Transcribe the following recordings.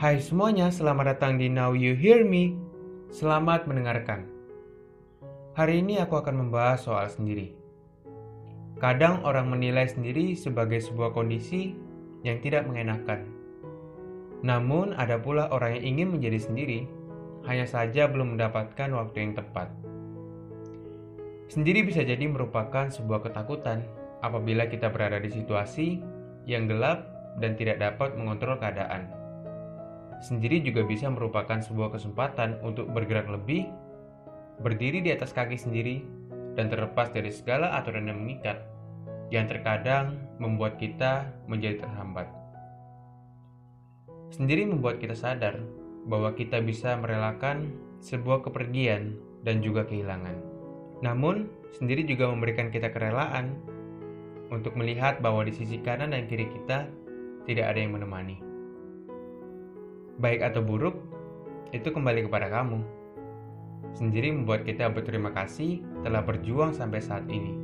Hai semuanya, selamat datang di Now You Hear Me. Selamat mendengarkan. Hari ini aku akan membahas soal sendiri. Kadang orang menilai sendiri sebagai sebuah kondisi yang tidak mengenakan. Namun, ada pula orang yang ingin menjadi sendiri, hanya saja belum mendapatkan waktu yang tepat. Sendiri bisa jadi merupakan sebuah ketakutan apabila kita berada di situasi yang gelap dan tidak dapat mengontrol keadaan. Sendiri juga bisa merupakan sebuah kesempatan untuk bergerak lebih, berdiri di atas kaki sendiri, dan terlepas dari segala aturan yang mengikat, yang terkadang membuat kita menjadi terhambat. Sendiri membuat kita sadar bahwa kita bisa merelakan sebuah kepergian dan juga kehilangan. Namun, sendiri juga memberikan kita kerelaan untuk melihat bahwa di sisi kanan dan kiri kita tidak ada yang menemani. Baik atau buruk, itu kembali kepada kamu. Sendiri membuat kita berterima kasih telah berjuang sampai saat ini.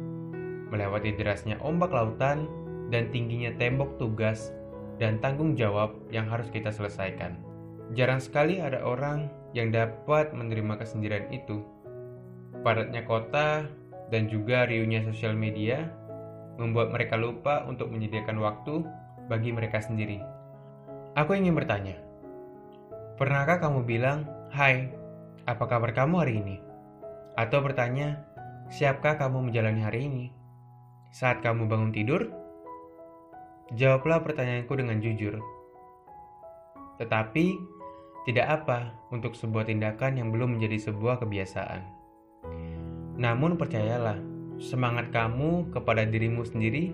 Melewati derasnya ombak lautan dan tingginya tembok tugas dan tanggung jawab yang harus kita selesaikan. Jarang sekali ada orang yang dapat menerima kesendirian itu. Padatnya kota dan juga riuhnya sosial media membuat mereka lupa untuk menyediakan waktu bagi mereka sendiri. Aku ingin bertanya, pernahkah kamu bilang, "Hai, apa kabar kamu hari ini?" Atau bertanya, "Siapkah kamu menjalani hari ini?" Saat kamu bangun tidur, jawablah pertanyaanku dengan jujur. Tetapi, tidak apa untuk sebuah tindakan yang belum menjadi sebuah kebiasaan. Namun percayalah, semangat kamu kepada dirimu sendiri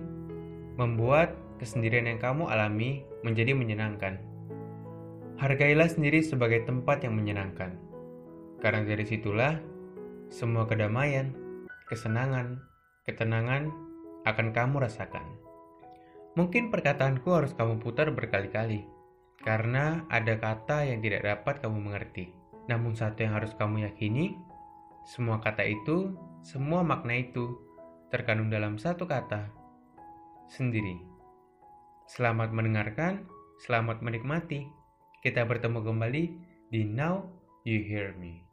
membuat kesendirian yang kamu alami menjadi menyenangkan. Hargailah sendiri sebagai tempat yang menyenangkan, karena dari situlah semua kedamaian, kesenangan, ketenangan akan kamu rasakan. Mungkin perkataanku harus kamu putar berkali-kali, karena ada kata yang tidak dapat kamu mengerti. Namun satu yang harus kamu yakini, semua kata itu, semua makna itu, terkandung dalam satu kata, sendiri. Selamat mendengarkan, selamat menikmati. Kita bertemu kembali di Now You Hear Me.